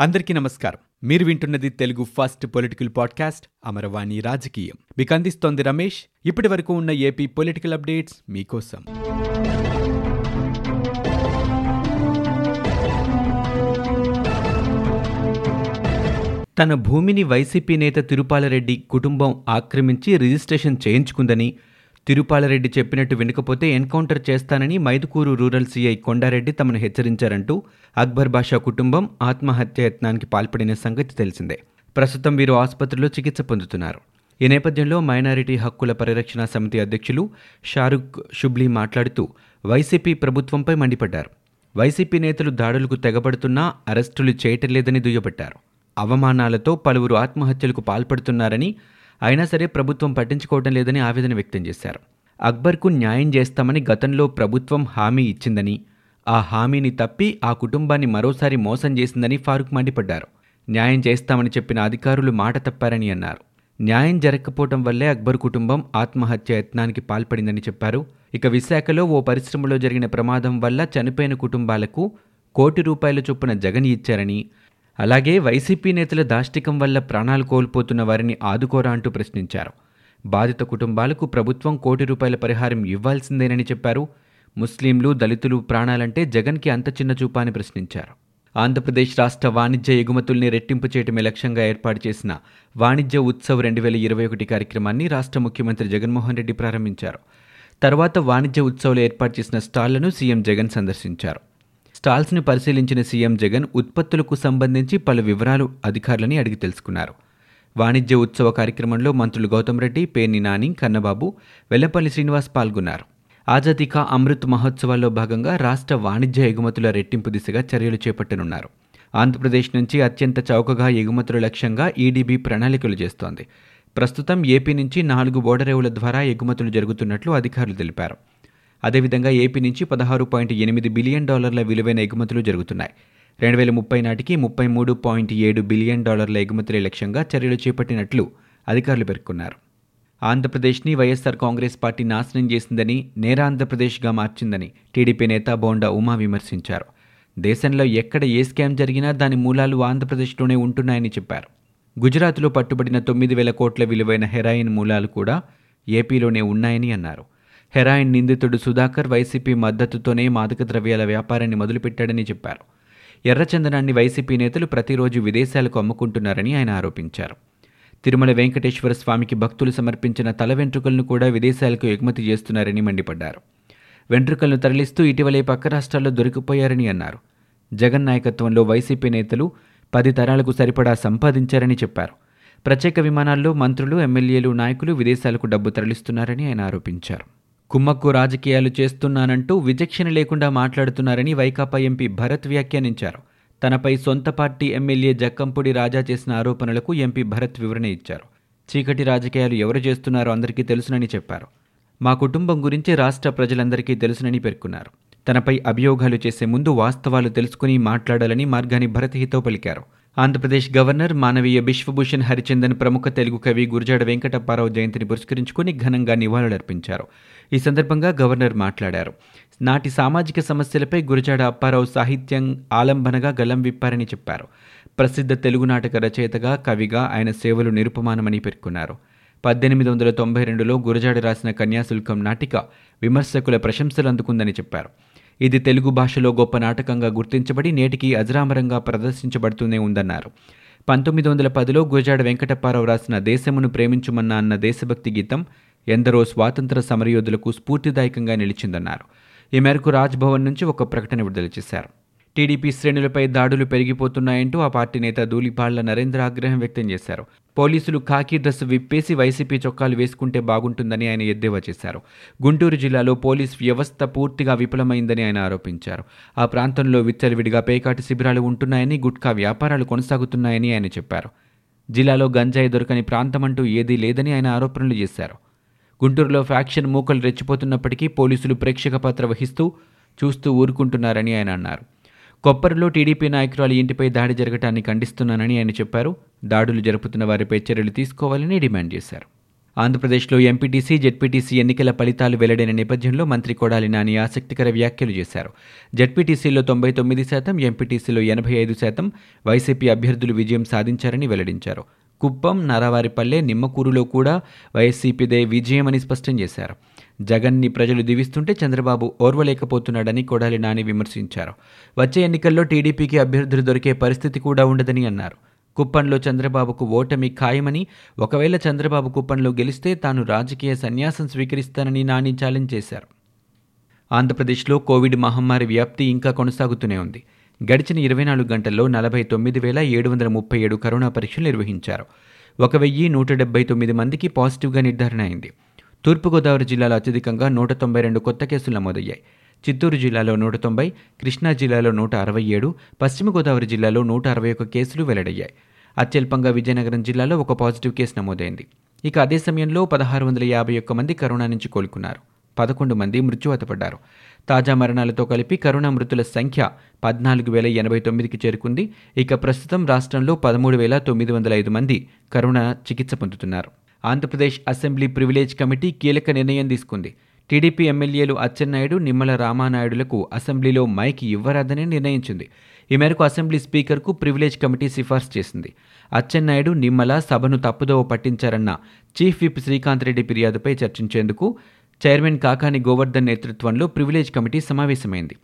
అందరికీ నమస్కారం. మీరు వింటున్నది Telugu first political podcast Amaravani రాజకీయం. మీకు అందిస్తోంది రమేష్. ఇప్పటి వరకు ఉన్న ఏపీ పొలిటికల్ అప్డేట్స్ మీకోసం. తన భూమిని వైసీపీ నేత తిరుపాలరెడ్డి కుటుంబం ఆక్రమించి రిజిస్ట్రేషన్ చేయించుకుందని తిరుపాలరెడ్డి చెప్పినట్టు వినకపోతే ఎన్కౌంటర్ చేస్తానని మైదుకూరు రూరల్ సీఐ కొండారెడ్డి తమను హెచ్చరించారంటూ అక్బర్ బాషా కుటుంబం ఆత్మహత్య యత్నానికి పాల్పడిన సంగతి తెలిసిందే. ప్రస్తుతం వీరు ఆసుపత్రిలో చికిత్స పొందుతున్నారు. ఈ నేపథ్యంలో మైనారిటీ హక్కుల పరిరక్షణ సమితి అధ్యక్షులు షారుఖ్ షుబ్లీ మాట్లాడుతూ వైసీపీ ప్రభుత్వంపై మండిపడ్డారు. వైసీపీ నేతలు దాడులకు తెగబడుతున్నా అరెస్టులు చేయటం లేదని దుయ్యబట్టారు. అవమానాలతో పలువురు ఆత్మహత్యలకు పాల్పడుతున్నారని అయినా సరే ప్రభుత్వం పట్టించుకోవడం లేదని ఆవేదన వ్యక్తం చేశారు. అక్బర్కు న్యాయం చేస్తామని గతంలో ప్రభుత్వం హామీ ఇచ్చిందని ఆ హామీని తప్పి ఆ కుటుంబాన్ని మరోసారి మోసం చేసిందని ఫారూక్ మండిపడ్డారు. న్యాయం చేస్తామని చెప్పిన అధికారులు మాట తప్పారని అన్నారు. న్యాయం జరగకపోవటం వల్లే అక్బర్ కుటుంబం ఆత్మహత్య యత్నానికి పాల్పడిందని చెప్పారు. ఇక విశాఖలో ఓ పరిశ్రమలో జరిగిన ప్రమాదం వల్ల చనిపోయిన కుటుంబాలకు కోటి రూపాయల చొప్పున జగన్ ఇచ్చారని అలాగే వైసీపీ నేతల దాష్టికం వల్ల ప్రాణాలు కోల్పోతున్న వారిని ఆదుకోరా అంటూ ప్రశ్నించారు. బాధిత కుటుంబాలకు ప్రభుత్వం కోటి రూపాయల పరిహారం ఇవ్వాల్సిందేనని చెప్పారు. ముస్లింలు దళితులు ప్రాణాలంటే జగన్కి అంత చిన్న చూపాని ప్రశ్నించారు. ఆంధ్రప్రదేశ్ రాష్ట్ర వాణిజ్య ఎగుమతుల్ని రెట్టింపు చేయటమే లక్ష్యంగా ఏర్పాటు చేసిన వాణిజ్య ఉత్సవ్ రెండు వేల ఇరవై ఒకటి కార్యక్రమాన్ని రాష్ట్ర ముఖ్యమంత్రి జగన్మోహన్ రెడ్డి ప్రారంభించారు. తర్వాత వాణిజ్య ఉత్సవ్లో ఏర్పాటు చేసిన స్టాళ్ళను సీఎం జగన్ సందర్శించారు. స్టాల్స్ని పరిశీలించిన సీఎం జగన్ ఉత్పత్తులకు సంబంధించి పలు వివరాలు అధికారులని అడిగి తెలుసుకున్నారు. వాణిజ్య ఉత్సవ కార్యక్రమంలో మంత్రులు గౌతమ్ రెడ్డి పేర్ని నాని కన్నబాబు వెల్లపల్లి శ్రీనివాస్ పాల్గొన్నారు. ఆజాదీ కా అమృత్ మహోత్సవాల్లో భాగంగా రాష్ట్ర వాణిజ్య ఎగుమతుల రెట్టింపు దిశగా చర్యలు చేపట్టనున్నారు. ఆంధ్రప్రదేశ్ నుంచి అత్యంత చౌకగా ఎగుమతుల లక్ష్యంగా ఈడీబీ ప్రణాళికలు చేస్తోంది. ప్రస్తుతం ఏపీ నుంచి నాలుగు ఓడరేవుల ద్వారా ఎగుమతులు జరుగుతున్నట్లు అధికారులు తెలిపారు. అదేవిధంగా ఏపీ నుంచి పదహారు పాయింట్ ఎనిమిది బిలియన్ డాలర్ల విలువైన ఎగుమతులు జరుగుతున్నాయి. రెండు వేల ముప్పై నాటికి ముప్పై మూడు పాయింట్ ఏడు బిలియన్ డాలర్ల ఎగుమతులే లక్ష్యంగా చర్యలు చేపట్టినట్లు అధికారులు పేర్కొన్నారు. ఆంధ్రప్రదేశ్ని వైఎస్సార్ కాంగ్రెస్ పార్టీ నాశనం చేసిందని నేరాంధ్రప్రదేశ్గా మార్చిందని టీడీపీ నేత బోండా ఉమా విమర్శించారు. దేశంలో ఎక్కడ ఏ స్కామ్ జరిగినా దాని మూలాలు ఆంధ్రప్రదేశ్లోనే ఉంటున్నాయని చెప్పారు. గుజరాత్లో పట్టుబడిన తొమ్మిది వేల కోట్ల విలువైన హెరాయిన్ మూలాలు కూడా ఏపీలోనే ఉన్నాయని అన్నారు. హెరాయిన్ నిందితుడు సుధాకర్ వైసీపీ మద్దతుతోనే మాదక ద్రవ్యాల వ్యాపారాన్ని మొదలుపెట్టాడని చెప్పారు. ఎర్రచందనాన్ని వైసీపీ నేతలు ప్రతిరోజు విదేశాలకు అమ్ముకుంటున్నారని ఆయన ఆరోపించారు. తిరుమల వెంకటేశ్వర స్వామికి భక్తులు సమర్పించిన తల వెంట్రుకలను కూడా విదేశాలకు ఎగుమతి చేస్తున్నారని మండిపడ్డారు. వెంట్రుకలను తరలిస్తూ ఇటీవలే పక్క రాష్ట్రాల్లో దొరికిపోయారని అన్నారు. జగన్ నాయకత్వంలో వైసీపీ నేతలు పది తరాలకు సరిపడా సంపాదించారని చెప్పారు. ప్రత్యేక విమానాల్లో మంత్రులు ఎమ్మెల్యేలు నాయకులు విదేశాలకు డబ్బు తరలిస్తున్నారని ఆయన ఆరోపించారు. కుమ్మక్కు రాజకీయాలు చేస్తున్నానంటూ విచక్షణ లేకుండా మాట్లాడుతున్నారని వైకాపా ఎంపీ భరత్ వ్యాఖ్యానించారు. తనపై సొంత పార్టీ ఎమ్మెల్యే జక్కంపూడి రాజా చేసిన ఆరోపణలకు ఎంపీ భరత్ వివరణ ఇచ్చారు. చీకటి రాజకీయాలు ఎవరు చేస్తున్నారో అందరికీ తెలుసునని చెప్పారు. మా కుటుంబం గురించి రాష్ట్ర ప్రజలందరికీ తెలుసునని పేర్కొన్నారు. తనపై అభియోగాలు చేసే ముందు వాస్తవాలు తెలుసుకుని మాట్లాడాలని మార్గాని భరత్ హితో పలికారు. ఆంధ్రప్రదేశ్ గవర్నర్ మానవీయ బిశ్వభూషణ్ హరిచందన్ ప్రముఖ తెలుగు కవి గురజాడ వెంకటప్పారావు జయంతిని పురస్కరించుకుని ఘనంగా నివాళులర్పించారు. ఈ సందర్భంగా గవర్నర్ మాట్లాడారు. నాటి సామాజిక సమస్యలపై గురజాడ అప్పారావు సాహిత్యం ఆలంబనగా గలం విప్పారని చెప్పారు. ప్రసిద్ధ తెలుగు నాటక రచయితగా కవిగా ఆయన సేవలు నిరుపమానమని పేర్కొన్నారు. పద్దెనిమిది వందల తొంభై రెండులో గురజాడ రాసిన కన్యాశుల్కం నాటిక విమర్శకుల ప్రశంసలు అందుకుందని చెప్పారు. ఇది తెలుగు భాషలో గొప్ప నాటకంగా గుర్తించబడి నేటికి అజరామరంగా ప్రదర్శించబడుతూనే ఉందన్నారు. పంతొమ్మిది వందల పదిలో గురజాడ వెంకటప్పారావు రాసిన దేశమును ప్రేమించుమన్న అన్న దేశభక్తి గీతం ఎందరో స్వాతంత్ర సమరయోధులకు స్ఫూర్తిదాయకంగా నిలిచిందన్నారు. ఈ మేరకు రాజ్భవన్ నుంచి ఒక ప్రకటన విడుదల చేశారు. టీడీపీ శ్రేణులపై దాడులు పెరిగిపోతున్నాయంటూ ఆ పార్టీ నేత ధూళిపాళ్ళ నరేంద్ర ఆగ్రహం వ్యక్తం చేశారు. పోలీసులు ఖాకీ డ్రెస్ విప్పేసి వైసీపీ చొక్కాలు వేసుకుంటే బాగుంటుందని ఆయన ఎద్దేవా చేశారు. గుంటూరు జిల్లాలో పోలీస్ వ్యవస్థ పూర్తిగా విఫలమైందని ఆయన ఆరోపించారు. ఆ ప్రాంతంలో విచ్చలవిడిగా పేకాటి శిబిరాలు ఉంటున్నాయని గుట్కా వ్యాపారాలు కొనసాగుతున్నాయని ఆయన చెప్పారు. జిల్లాలో గంజాయి దొరకని ప్రాంతమంటూ ఏదీ లేదని ఆయన ఆరోపణలు చేశారు. గుంటూరులో ఫ్యాక్షన్ మూకలు రెచ్చిపోతున్నప్పటికీ పోలీసులు ప్రేక్షక పాత్ర వహిస్తూ చూస్తూ ఊరుకుంటున్నారని ఆయన అన్నారు. కొప్పరిలో టీడీపీ నాయకురాలు ఇంటిపై దాడి జరగటాన్ని ఖండిస్తున్నానని ఆయన చెప్పారు. దాడులు జరుపుతున్న వారిపై చర్యలు తీసుకోవాలని డిమాండ్ చేశారు. ఆంధ్రప్రదేశ్లో ఎంపీటీసీ జెడ్పీటీసీ ఎన్నికల ఫలితాలు వెల్లడైన నేపథ్యంలో మంత్రి కొడాలి నాని ఆసక్తికర వ్యాఖ్యలు చేశారు. జెడ్పీటీసీలో తొంభై తొమ్మిది శాతం ఎంపీటీసీలో ఎనభై ఐదు శాతం వైసీపీ అభ్యర్థులు విజయం సాధించారని వెల్లడించారు. కుప్పం నరవారిపల్లె నిమ్మకూరులో కూడా వైసీపీదే విజయమని స్పష్టం చేశారు. జగన్ని ప్రజలు దీవిస్తుంటే చంద్రబాబు ఓర్వలేకపోతున్నాడని కొడాలి నాని విమర్శించారు. వచ్చే ఎన్నికల్లో టీడీపీకి అభ్యర్థులు దొరికే పరిస్థితి కూడా ఉండదని అన్నారు. కుప్పంలో చంద్రబాబుకు ఓటమి ఖాయమని ఒకవేళ చంద్రబాబు కుప్పంలో గెలిస్తే తాను రాజకీయ సన్యాసం స్వీకరిస్తానని నాని ఛాలెంజ్ చేశారు. ఆంధ్రప్రదేశ్లో కోవిడ్ మహమ్మారి వ్యాప్తి ఇంకా కొనసాగుతూనే ఉంది. గడిచిన ఇరవై నాలుగు గంటల్లో నలభై తొమ్మిది వేల ఏడు వందల ముప్పై ఏడు కరోనా పరీక్షలు నిర్వహించారు. ఒక వెయ్యి నూట డెబ్బై తొమ్మిది మందికి పాజిటివ్గా నిర్ధారణ అయింది. తూర్పుగోదావరి జిల్లాలో అత్యధికంగా నూట తొంభై రెండు కొత్త కేసులు నమోదయ్యాయి. చిత్తూరు జిల్లాలో నూట తొంభై కృష్ణా జిల్లాలో నూట అరవై ఏడు పశ్చిమ గోదావరి జిల్లాలో నూట అరవై ఒక్క కేసులు వెల్లడయ్యాయి. అత్యల్పంగా విజయనగరం జిల్లాలో ఒక పాజిటివ్ కేసు నమోదైంది. ఇక అదే సమయంలో పదహారు వందల యాభై ఒక్క మంది కరోనా నుంచి కోలుకున్నారు. పదకొండు మంది మృత్యువతపడ్డారు. తాజా మరణాలతో కలిపి కరోనా మృతుల సంఖ్య పద్నాలుగు వేల ఎనభై తొమ్మిదికి చేరుకుంది. ఇక ప్రస్తుతం రాష్ట్రంలో పదమూడు వేల తొమ్మిది వందల ఐదు మంది కరోనా చికిత్స పొందుతున్నారు. ఆంధ్రప్రదేశ్ అసెంబ్లీ ప్రివిలేజ్ కమిటీ కీలక నిర్ణయం తీసుకుంది. టీడీపీ ఎమ్మెల్యేలు అచ్చెన్నాయుడు నిమ్మల రామానాయుడులకు అసెంబ్లీలో మైక్ ఇవ్వరాదని నిర్ణయించింది. ఈ మేరకు అసెంబ్లీ స్పీకర్కు ప్రివిలేజ్ కమిటీ సిఫార్సు చేసింది. అచ్చెన్నాయుడు నిమ్మల సభను తప్పుదోవ పట్టించారన్న చీఫ్ విప్ శ్రీకాంత్ రెడ్డి ఫిర్యాదుపై చర్చించేందుకు చైర్మన్ కాకాని గోవర్ధన్ నేతృత్వంలో ప్రివిలేజ్ కమిటీ సమావేశమైంది.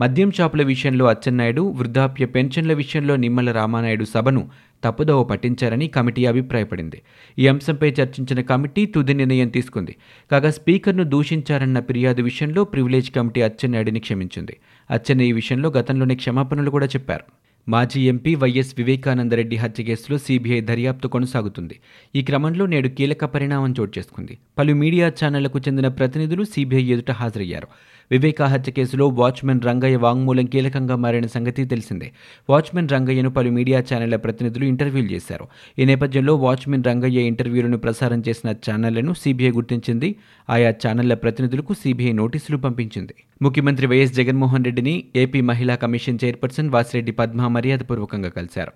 మద్యం షాపుల విషయంలో అచ్చెన్నాయుడు వృద్ధాప్య పెన్షన్ల విషయంలో నిమ్మల రామానాయుడు సభను తప్పుదోవ పట్టించారని కమిటీ అభిప్రాయపడింది. ఈ అంశంపై చర్చించిన కమిటీ తుది నిర్ణయం తీసుకుంది. కాగా స్పీకర్ను దూషించారన్న ఫిర్యాదు విషయంలో ప్రివిలేజ్ కమిటీ అచ్చెన్నాయుడిని క్షమించింది. అచ్చెన్న ఈ విషయంలో గతంలోనే క్షమాపణలు కూడా చెప్పారు. మాజీ ఎంపీ వైఎస్ వివేకానందరెడ్డి హత్య కేసులో సీబీఐ దర్యాప్తు కొనసాగుతుంది. ఈ క్రమంలో నేడు కీలక పరిణామం చోటు చేసుకుంది. పలు మీడియా ఛానళ్ళకు చెందిన ప్రతినిధులు సీబీఐ ఎదుట హాజరయ్యారు. వివేకా హత్య కేసులో వాచ్మెన్ రంగయ్య వాంగ్మూలం కీలకంగా మారిన సంగతి తెలిసిందే. వాచ్మెన్ రంగయ్యను పలు మీడియా ఛానళ్ళ ప్రతినిధులు ఇంటర్వ్యూలు చేశారు. ఈ నేపథ్యంలో వాచ్మెన్ రంగయ్య ఇంటర్వ్యూలను ప్రసారం చేసిన ఛానళ్ళను సీబీఐ గుర్తించింది. ఆయా ఛానళ్ళ ప్రతినిధులకు సీబీఐ నోటీసులు పంపించింది. ముఖ్యమంత్రి వైఎస్ జగన్మోహన్ రెడ్డిని ఏపీ మహిళా కమిషన్ చైర్పర్సన్ వాసిరెడ్డి పద్మ మర్యాదపూర్వకంగా కలిశారు.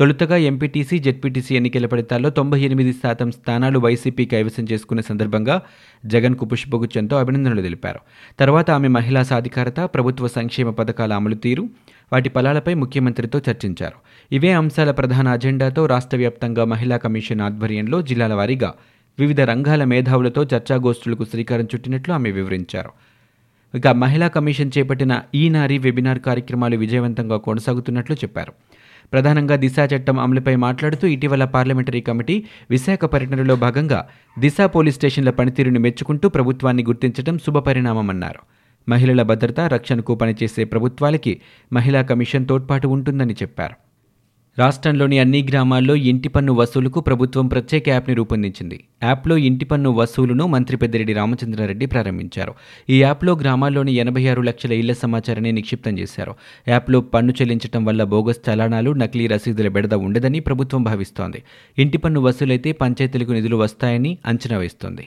తొలుతగా ఎంపీటీసీ జెడ్పీటీసీ ఎన్నికల ఫలితాల్లో తొంభై ఎనిమిది శాతం స్థానాలు వైసీపీ కైవసం చేసుకున్న సందర్భంగా జగన్కు పుష్పగుచ్చంతో అభినందనలు తెలిపారు. తర్వాత ఆమె మహిళా సాధికారత ప్రభుత్వ సంక్షేమ పథకాల అమలు తీరు వాటి ఫలాలపై ముఖ్యమంత్రితో చర్చించారు. ఇవే అంశాల ప్రధాన అజెండాతో రాష్ట్ర వ్యాప్తంగా మహిళా కమిషన్ ఆధ్వర్యంలో జిల్లాల వారీగా వివిధ రంగాల మేధావులతో చర్చాగోష్ఠులకు శ్రీకారం చుట్టినట్లు ఆమె వివరించారు. ఇక మహిళా కమిషన్ చేపట్టిన ఈ నారీ వెబినార్ కార్యక్రమాలు విజయవంతంగా కొనసాగుతున్నట్లు చెప్పారు. ప్రధానంగా దిశ చట్టం అమలుపై మాట్లాడుతూ ఇటీవల పార్లమెంటరీ కమిటీ విశాఖ పర్యటనలో భాగంగా దిశ పోలీస్ స్టేషన్ల పనితీరును మెచ్చుకుంటూ ప్రభుత్వాన్ని గుర్తించడం శుభపరిణామమన్నారు. మహిళల భద్రత రక్షణకు పనిచేసే ప్రభుత్వాలకి మహిళా కమిషన్ తోడ్పాటు ఉంటుందని చెప్పారు. రాష్ట్రంలోని అన్ని గ్రామాల్లో ఇంటి పన్ను వసూలుకు ప్రభుత్వం ప్రత్యేక యాప్ని రూపొందించింది. యాప్లో ఇంటి పన్ను వసూలును మంత్రి పెద్దిరెడ్డి రామచంద్రారెడ్డి ప్రారంభించారు. ఈ యాప్లో గ్రామాల్లోని ఎనభై ఆరు లక్షల ఇళ్ళ సమాచారాన్ని నిక్షిప్తం చేశారు. యాప్లో పన్ను చెల్లించడం వల్ల బోగస్ చలానాలు నకిలీ రసీదుల బెడద ఉండదని ప్రభుత్వం భావిస్తోంది. ఇంటి పన్ను వసూలైతే పంచాయతీలకు నిధులు వస్తాయని అంచనా వేస్తోంది.